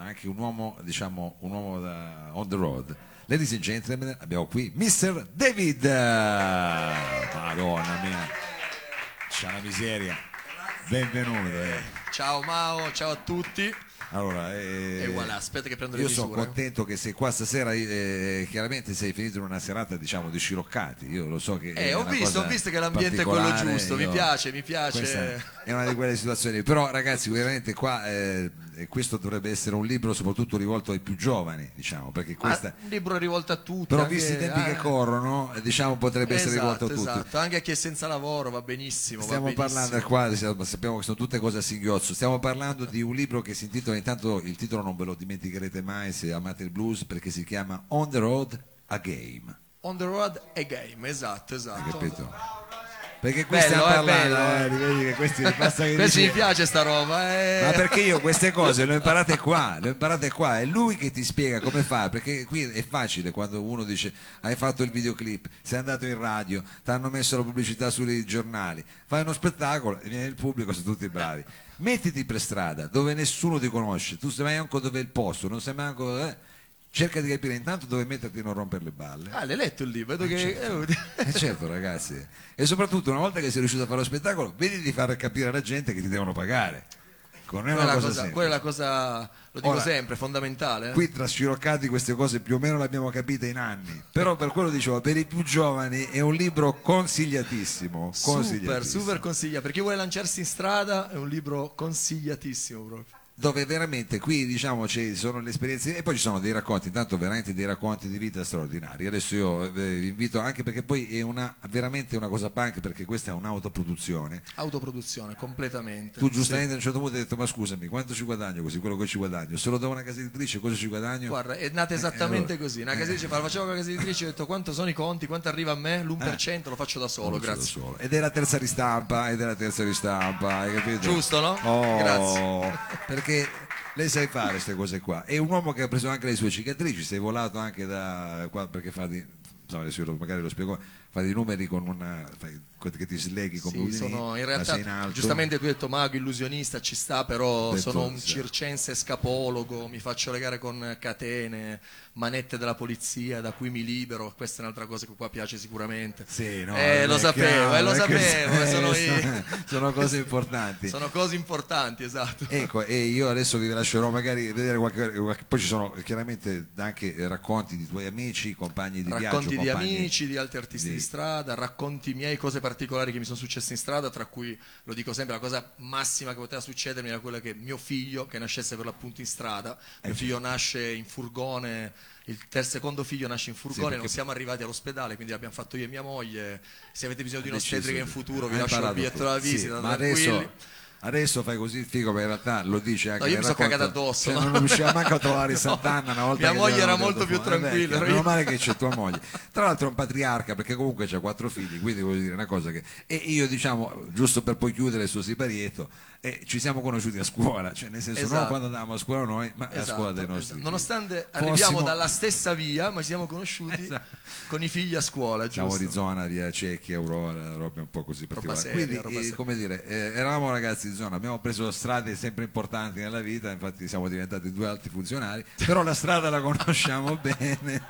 anche un uomo, diciamo, un uomo da on the road. Ladies and gentlemen, abbiamo qui Mr. David. Madonna mia, c'è una miseria. Benvenuto. eh. Ciao Mao, ciao a tutti. Allora, eh, E voilà, aspetta che prendo le io sono contento che sei qua stasera, eh, chiaramente sei finito in una serata diciamo di sciroccati, io lo so che... Eh, ho visto, ho visto che l'ambiente è quello giusto, mi io- piace, mi piace. È una di quelle situazioni, però ragazzi veramente qua eh, eh, questo dovrebbe essere un libro soprattutto rivolto ai più giovani, diciamo, perché Ma questa... un libro rivolto a tutti. Però anche- visti i tempi che ah, corrono, eh, diciamo potrebbe essere rivolto a esatto, tutti. esatto, anche a chi è senza lavoro va benissimo. Stiamo va benissimo. parlando qua, sappiamo che sono tutte cose a singhiozzo, stiamo parlando di un libro che si intitola, intanto il titolo non ve lo dimenticherete mai se amate il blues, perché si chiama On the Road a Game, On the road a game, esatto, hai esatto. capito? Perché qui Bello, stiamo è parlando, bello, eh, eh. questi dici- mi piace sta roba. eh. Ma perché io queste cose le ho imparate qua, le ho imparate qua, è lui che ti spiega come fa, perché qui è facile quando uno dice hai fatto il videoclip, sei andato in radio, ti hanno messo la pubblicità sui giornali, fai uno spettacolo e viene il pubblico, sono tutti bravi. Mettiti per strada dove nessuno ti conosce, tu sai manco dove è il posto, non sai manco... eh, cerca di capire intanto dove metterti e non rompere le balle. Ah, l'hai letto il libro? Vedo che... Eh certo ragazzi, e soprattutto una volta che sei riuscito a fare lo spettacolo, vedi di far capire alla gente che ti devono pagare. Quella, è la cosa quella è la cosa, lo dico Ora, sempre, fondamentale. eh. Qui tra sciroccati queste cose più o meno le abbiamo capite in anni, però per quello dicevo, per i più giovani è un libro consigliatissimo. Super, consigliatissimo. super consiglia. Per chi vuole lanciarsi in strada è un libro consigliatissimo proprio. Dove veramente qui diciamo ci sono le esperienze e poi ci sono dei racconti, intanto veramente dei racconti di vita straordinari. Adesso io eh, vi invito anche perché poi è una, veramente una cosa punk perché questa è un'autoproduzione. Autoproduzione, completamente. Tu Sì. giustamente a un certo punto hai detto ma scusami quanto ci guadagno così, quello che ci guadagno, se lo do a una casa editrice cosa ci guadagno? Guarda, è nata esattamente Eh, allora- così. Una casa editrice, la facevo con la casa editrice, ho detto quanto sono i conti, quanto arriva a me, l'1% lo faccio da solo, Lo faccio da grazie. solo. Ed è la terza ristampa, ed è la terza ristampa, hai capito? Giusto, no? Oh, Grazie. Perché lei sai fare queste cose qua. È un uomo che ha preso anche le sue cicatrici, sei volato anche da qua perché fa di insomma, adesso io lo- magari lo spiego, fa dei numeri con una che ti sleghi come Sì, Udini, sono in realtà, in giustamente tu hai detto mago, illusionista, ci sta, però Detto, sono un sì. circense scapologo, mi faccio legare con catene, manette della polizia da cui mi libero, questa è un'altra cosa che qua piace sicuramente. Sì, no, eh, è lo sapevo, chiaro, eh, lo è sapevo, sono, sono- i- sono cose importanti. sono cose importanti, esatto. Ecco, e io adesso vi lascerò magari vedere qualche, qualche- poi ci sono chiaramente anche racconti di tuoi amici, compagni di racconti viaggio, di compagni- amici, di altri artisti di- di strada, racconti miei, cose particolari che mi sono successe in strada, tra cui, lo dico sempre, la cosa massima che poteva succedermi era quella che mio figlio, che nascesse per l'appunto in strada, Eh, mio figlio nasce in furgone, il ter- secondo figlio nasce in furgone, perché- non siamo arrivati all'ospedale, quindi l'abbiamo fatto io e mia moglie, se avete bisogno di un'ostetrica in futuro vi lascio il biglietto della Sì, visita, ma tranquilli. adesso, adesso fai così il figo, ma in realtà lo dice anche No, io mi sono cagato addosso, Cioè, no? non riusciva manco a trovare No. Sant'Anna una volta Mia moglie gli era molto più "Eh, tranquilla, ero Meno io." male che c'è tua moglie. Tra l'altro è un patriarca perché comunque ha quattro figli, quindi voglio dire una cosa che... E io diciamo, giusto per poi chiudere il suo siparietto, eh, ci siamo conosciuti a scuola, cioè nel senso non Esatto. quando andavamo a scuola noi, ma a Esatto, scuola dei esatto. nostri figli. Nonostante Fossimo- arriviamo dalla stessa via, ma ci siamo conosciuti Esatto. con i figli a scuola, Siamo giusto? di zona, via Cecchi, Aurora, robe un po' così particolari. Quindi, eh, come dire, eh, eravamo ragazzi di zona, abbiamo preso strade sempre importanti nella vita, infatti siamo diventati due alti funzionari, però la strada la conosciamo bene,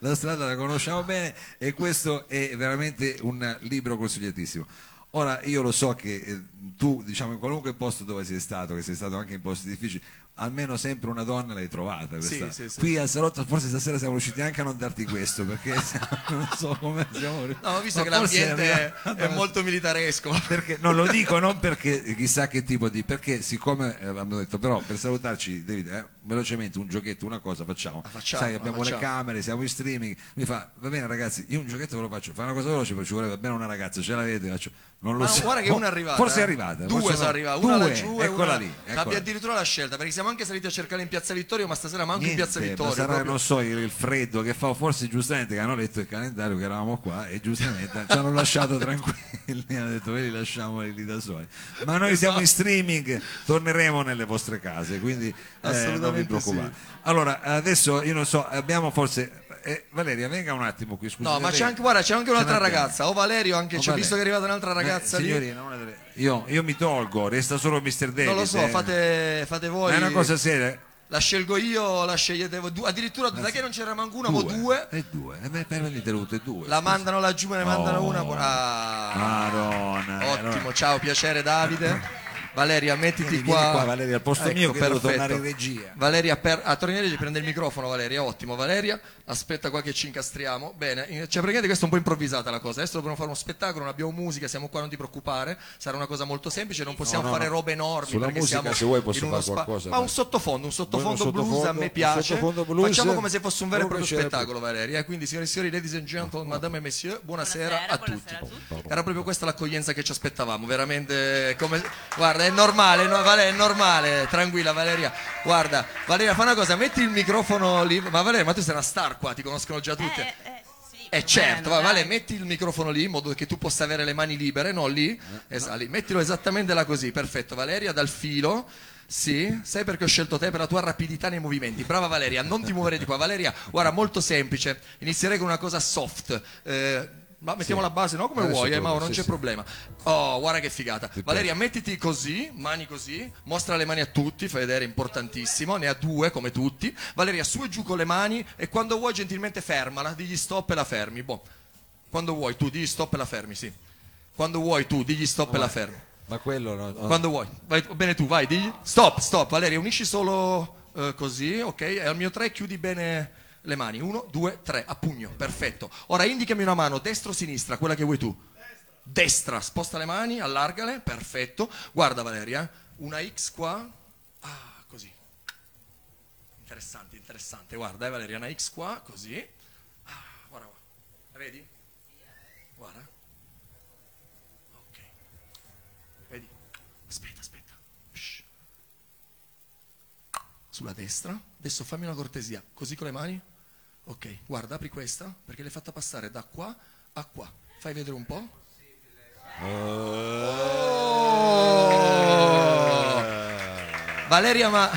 la strada la conosciamo bene e questo è veramente un libro consigliatissimo. Ora io lo so che eh, tu, diciamo, in qualunque posto dove sei stato, che sei stato anche in posti difficili, almeno sempre una donna l'hai trovata. Sì, questa- sì, sì. Qui al salotto forse stasera siamo riusciti anche a non darti questo, perché non so come siamo riusciti. No, ho visto Ma che l'ambiente è, è molto militaresco. perché, non lo dico non perché chissà che tipo di perché siccome eh, abbiamo detto però per salutarci David eh, velocemente un giochetto una cosa facciamo, Ah, facciamo, sai abbiamo facciamo. le camere siamo in streaming mi fa va bene ragazzi io un giochetto ve lo faccio fa una cosa veloce ci vorrebbe bene una ragazza ce l'avete Faccio, non lo Ma so guarda che Oh, una è arrivata. forse è eh. arrivata Due sono no. arrivate, una Due, laggiù e eccola una lì eccola. Abbia addirittura la scelta, perché siamo anche saliti a cercare in Piazza Vittorio, ma stasera manco in Niente, Piazza ma Vittorio. sarà, proprio. non so, il, freddo che fa, forse giustamente che hanno letto il calendario che eravamo qua e giustamente ci hanno lasciato tranquilli, hanno detto ve li lasciamo lì da soli. Ma noi siamo in streaming, torneremo nelle vostre case, quindi eh, non vi Assolutamente preoccupate. Allora, adesso io non so, abbiamo forse... eh, Valeria, venga un attimo qui, scusi. No, ma c'è anche, guarda, c'è anche un'altra ragazza. O Valerio anche, O ci ho visto che è arrivata un'altra ragazza Eh, lì. signorina, una delle- io, io mi tolgo, resta solo Mr. David. Non lo so, eh. fate, fate voi. Ma è una cosa seria. La scelgo io, la scegliete voi. due. Addirittura da che non c'era manco una, o due. E due. E beh, per venite tutte e due. La mandano laggiù, me ne mandano Oh. una. buona- Ah, ottimo, ciao, piacere Davide. Valeria, mettiti Vieni qua. qua, Valeria, al posto mio che devo perfetto. tornare in regia. Valeria, per... ah, torni in regia, prende il microfono, Valeria, ottimo. Valeria, aspetta qua che ci incastriamo. Bene, cioè praticamente questo è un po' improvvisata la cosa. Adesso dobbiamo fare uno spettacolo, non abbiamo musica, siamo qua, non ti preoccupare. Sarà una cosa molto semplice, non possiamo No, no, fare no. robe enormi. Sulla perché musica, siamo se vuoi, posso in uno fare qualcosa, Ma ma- un sottofondo, un sottofondo un blues a sottofondo- me un piace. sottofondo blues? Facciamo come se fosse un vero e proprio spettacolo, Valeria. Quindi, signore e signori, ladies and gentlemen, madame e messieurs, buonasera, Buonasera, a tutti. buonasera a tutti. Era proprio questa l'accoglienza che ci aspettavamo, veramente come... Guarda, è normale, no, Vale- è normale, tranquilla Valeria. Guarda, Valeria, fa una cosa, metti il microfono lì. Ma Valeria, ma tu sei una star qua, ti conoscono già tutte. Eh, eh, sì, Eh certo, va, Vale, dai. metti il microfono lì in modo che tu possa avere le mani libere, no lì? Esatto, lì. Mettilo esattamente là così, perfetto. Valeria, dal filo. Sì, sai perché ho scelto te per la tua rapidità nei movimenti. Brava Valeria, non ti muovere di qua. Valeria, guarda, molto semplice. Inizierei con una cosa soft. Eh, ma mettiamo Sì. la base, no? Come Adesso vuoi, eh, Mauro, non sì, c'è sì. problema. Oh, guarda che figata. Valeria, mettiti così, mani così, mostra le mani a tutti, fai vedere, importantissimo, ne ha due come tutti. Valeria, su e giù con le mani e quando vuoi gentilmente fermala, digli stop e la fermi. Boh. Quando vuoi tu, digli stop e la fermi, sì. Quando vuoi tu, digli stop e la fermi. Ma quello no, no. Quando vuoi. Vai, bene tu, vai, digli. Stop, stop, Valeria, unisci solo eh, così, ok? E al mio 3 chiudi bene le mani. Uno, due, tre, a pugno, perfetto. Ora indicami una mano, destra o sinistra, quella che vuoi tu. Destra, sposta le mani, allargale, perfetto. Guarda Valeria, una X qua. Ah, così. Interessante, interessante. Guarda, eh, Valeria, una X qua, così. Ah, guarda qua. La vedi? Guarda. Ok. Vedi? Aspetta, aspetta. Shh. Sulla destra. Adesso fammi una cortesia. Così con le mani? Ok, guarda, apri questa perché l'hai fatta passare da qua a qua. Fai vedere un po'. Oh! Valeria, ma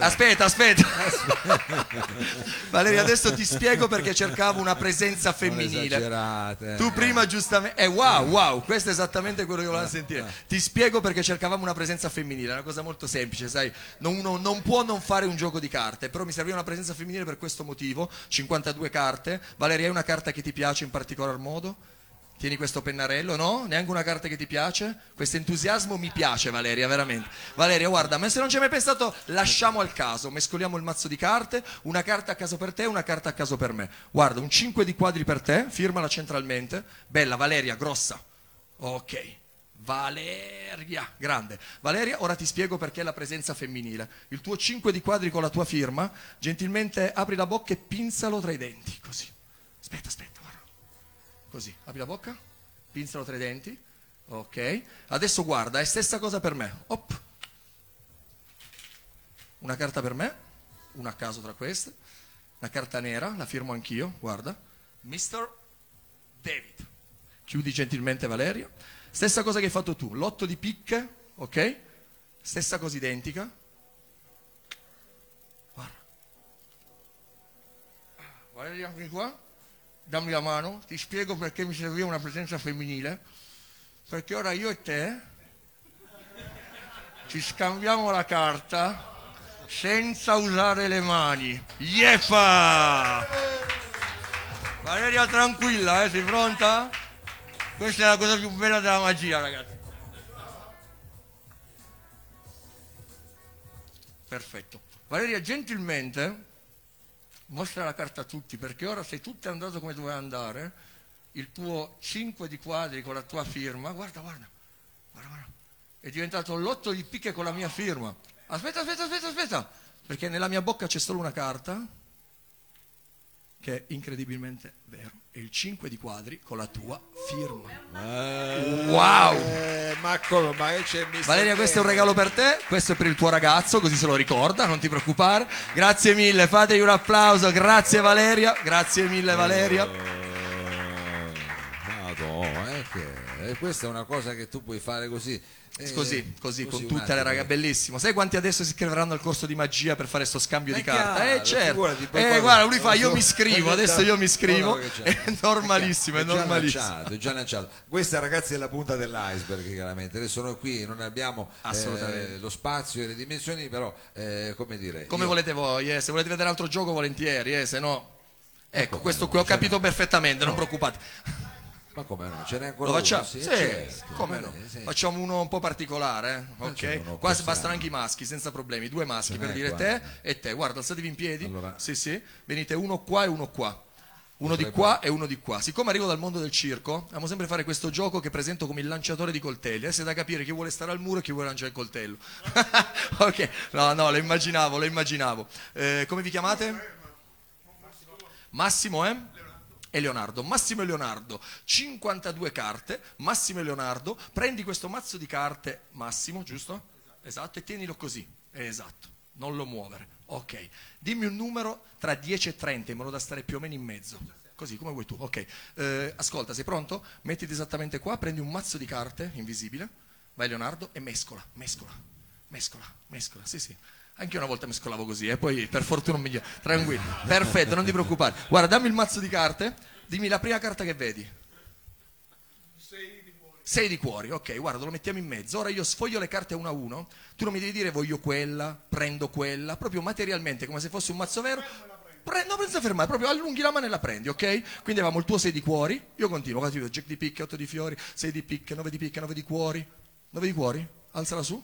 Aspetta, aspetta. Valeria, adesso ti spiego perché cercavo una presenza femminile. esagerate. Tu prima giustamente... Eh, wow, wow, questo è esattamente quello che volevo sentire. Ti spiego perché cercavamo una presenza femminile, è una cosa molto semplice, sai. Non- uno non può non fare un gioco di carte, però mi serviva una presenza femminile per questo motivo. 52 carte. Valeria, hai una carta che ti piace in particolar modo? Tieni questo pennarello, no? Neanche una carta che ti piace? Questo entusiasmo mi piace, Valeria, veramente. Valeria, guarda, ma se non ci hai mai pensato, lasciamo al caso. Mescoliamo il mazzo di carte, una carta a caso per te, una carta a caso per me. Guarda, un 5 di quadri per te, firmala centralmente. Bella, Valeria, grossa. Ok. Valeria, grande. Valeria, ora ti spiego perché la presenza femminile. Il tuo 5 di quadri con la tua firma, gentilmente apri la bocca e pinzalo tra i denti, così. Aspetta, aspetta. Così, apri la bocca, pinzalo tra i denti. Ok. Adesso guarda, è stessa cosa per me. Op. Una carta per me, una a caso tra queste. Una carta nera, la firmo anch'io, guarda. Mr. David. Chiudi gentilmente Valeria. Stessa cosa che hai fatto tu, l'otto di picche, ok? Stessa cosa identica. Guarda. Valeria, vieni qua. Dammi la mano, ti spiego perché mi serviva una presenza femminile. Perché ora io e te ci scambiamo la carta senza usare le mani. Yepa! Valeria tranquilla, eh? sei pronta? Questa è la cosa più bella della magia, ragazzi. Perfetto. Valeria, gentilmente mostra la carta a tutti, perché ora se tutto è andato come doveva andare, il tuo 5 di quadri con la tua firma, guarda, guarda, guarda, guarda, è diventato l'otto di picche con la mia firma. Aspetta, aspetta, aspetta, aspetta, perché nella mia bocca c'è solo una carta, che è incredibilmente vero, è il 5 di quadri con la tua firma. Eh, Wow! eh, ma come? Ma. Valeria, questo è un regalo per te, questo è per il tuo ragazzo, così se lo ricorda, non ti preoccupare. Grazie mille, fategli un applauso, grazie Valeria, grazie mille Valeria. Eh, eh. Perché eh, questa è una cosa che tu puoi fare così. eh, Così, così, con un tutte le ragazze, bellissimo. Sai quanti adesso si iscriveranno al corso di magia per fare sto scambio Ma di è carta? chiaro, eh, certo. figurati, Eh, guarda, lui fa, io mi iscrivo, è adesso io mi iscrivo. c'è. È normalissimo, è già normalissimo. lanciato, è già lanciato. Questa ragazzi è la punta dell'iceberg chiaramente. Adesso noi qui non abbiamo eh, Assolutamente. lo spazio e le dimensioni, però eh, come dire... Come io- volete voi, eh, se volete vedere altro gioco volentieri, eh, se no... Ecco, Ecco, questo qui ho capito perfettamente, non preoccupate. Ma come no? Ce n'è ancora Lo uno? facciamo? Sì, Sì, certo. come no? bene, sì. Facciamo uno un po' particolare, eh? Facciamo ok? uno Qua possiamo. bastano anche i maschi, senza problemi, due maschi Ce per n'è dire qua. te e te. Guarda, alzatevi in piedi. Allora. Sì, sì. Venite uno qua e uno qua. Uno di Potrebbe- qua e uno di qua. Siccome arrivo dal mondo del circo, amo sempre fare questo gioco che presento come il lanciatore di coltelli. Adesso è da capire chi vuole stare al muro e chi vuole lanciare il coltello. ok, no, no, lo immaginavo, lo immaginavo. Eh, come vi chiamate? Massimo, eh? E Leonardo, Massimo e Leonardo, 52 carte, Massimo e Leonardo, prendi questo mazzo di carte, Massimo, giusto? Esatto, e tienilo così, esatto, non lo muovere, ok. Dimmi un numero tra 10 e 30 in modo da stare più o meno in mezzo, così come vuoi tu, ok. Eh, ascolta, sei pronto? Mettiti esattamente qua, prendi un mazzo di carte, invisibile, vai Leonardo e mescola, mescola, mescola, mescola, sì sì. Anche una volta mescolavo così, e poi per fortuna un migliore. Tranquillo, perfetto, non ti preoccupare. Guarda, dammi il mazzo di carte, dimmi la prima carta che vedi. Sei di cuori, ok, guarda, lo mettiamo in mezzo. Ora io sfoglio le carte uno a uno, tu non mi devi dire voglio quella, prendo quella, proprio materialmente, come se fosse un mazzo vero. Pre- no, senza fermare, proprio allunghi la mano e la prendi, ok? Quindi avevamo il tuo 6 di cuori, io continuo, guarda, io, Jack di picche, 8 di fiori, 6 di picche, 9 di picche, 9 di cuori. 9 di cuori? Alzala su.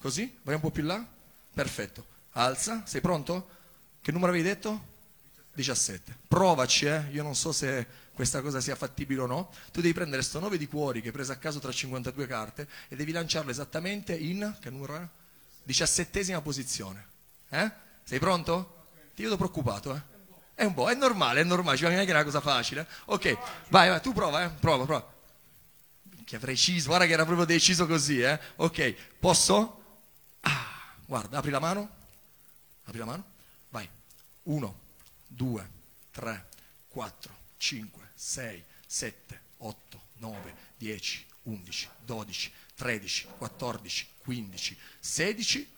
Così? Vai un po' più là? Perfetto. Alza, sei pronto? Che numero avevi detto? 17. Provaci, eh. Io non so se questa cosa sia fattibile o no. Tu devi prendere sto 9 di cuori che hai preso a caso tra 52 carte e devi lanciarlo esattamente in che numero è? 17esima posizione. Eh? Sei pronto? Ti vedo preoccupato, eh? È un po', è normale, è normale, ci va che è una cosa facile. Ok, vai, vai, tu prova, eh? Prova, prova. Che avrei deciso, guarda che era proprio deciso così, eh? Ok, posso? Guarda, apri la mano. Apri la mano. Vai. 1, 2, 3, 4, 5, 6, 7, 8, 9, 10, 11, 12, 13, 14, 15, 16,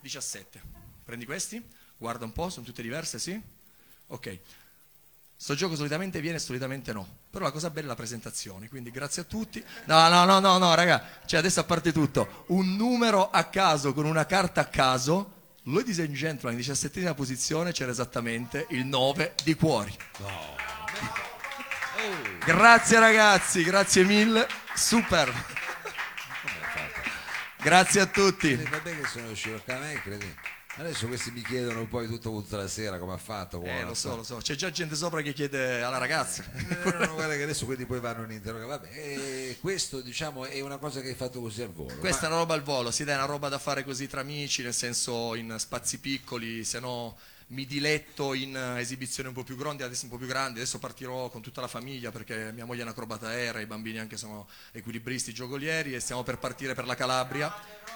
17. Prendi questi, guarda un po', sono tutte diverse, sì? Ok. Sto gioco solitamente viene, solitamente no. Però la cosa bella è la presentazione, quindi grazie a tutti. No, no, no, no, no, raga, cioè adesso a parte tutto, un numero a caso con una carta a caso, ladies and gentlemen, in diciassettesima posizione c'era esattamente il 9 di cuori. Grazie ragazzi, grazie mille, super. Grazie a tutti. Eh, Vabbè che sono uscito a me, credi? Adesso questi mi chiedono poi tutto tutta la sera come ha fatto. come Eh, lo so, lo so, c'è già gente sopra che chiede alla ragazza. Eh, no, no, guarda che adesso quelli poi vanno in interrogazione. Vabbè, eh, questo diciamo è una cosa che hai fatto così al volo. Questa Ma- è una roba al volo, si dà una roba da fare così tra amici, nel senso in spazi piccoli, se no mi diletto in esibizioni un po' più grandi, adesso un po' più grandi, adesso partirò con tutta la famiglia perché mia moglie è un'acrobata aerea, i bambini anche sono equilibristi, giocolieri e stiamo per partire per la Calabria.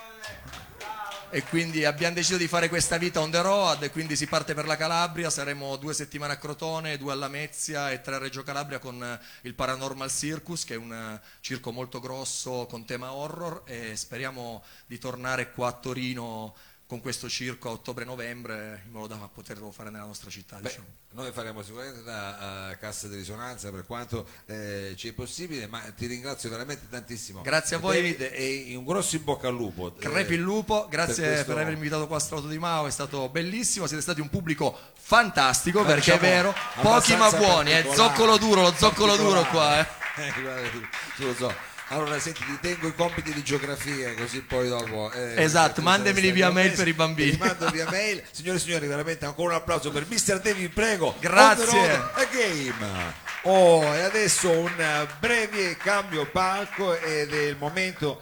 E quindi abbiamo deciso di fare questa vita on the road e quindi si parte per la Calabria, saremo due settimane a Crotone, due a Lamezia e tre a Reggio Calabria con eh, il Paranormal Circus che è un eh, circo molto grosso con tema horror e speriamo di tornare qua a Torino con questo circo a ottobre-novembre in modo da poterlo fare nella nostra città. Beh, diciamo. noi faremo sicuramente da eh, cassa di risonanza per quanto eh, ci è possibile, ma ti ringrazio veramente tantissimo. Grazie a voi. David, e un grosso in bocca al lupo. Crepi il lupo, grazie per per, questo- avermi invitato qua a Strato di Mao, è stato bellissimo, siete stati un pubblico fantastico perché è vero, pochi ma buoni, eh, zoccolo duro, lo zoccolo duro qua. Eh. Eh, guarda, lo so. Allora, senti, ti tengo i compiti di geografia, così poi dopo. eh, Esatto, tu mandameli sarai via mail per i bambini. Ti mando via mail. Signore e signori, veramente ancora un applauso per Mr. David, prego. Grazie. A game. Oh, e adesso un eh, breve cambio palco ed è il momento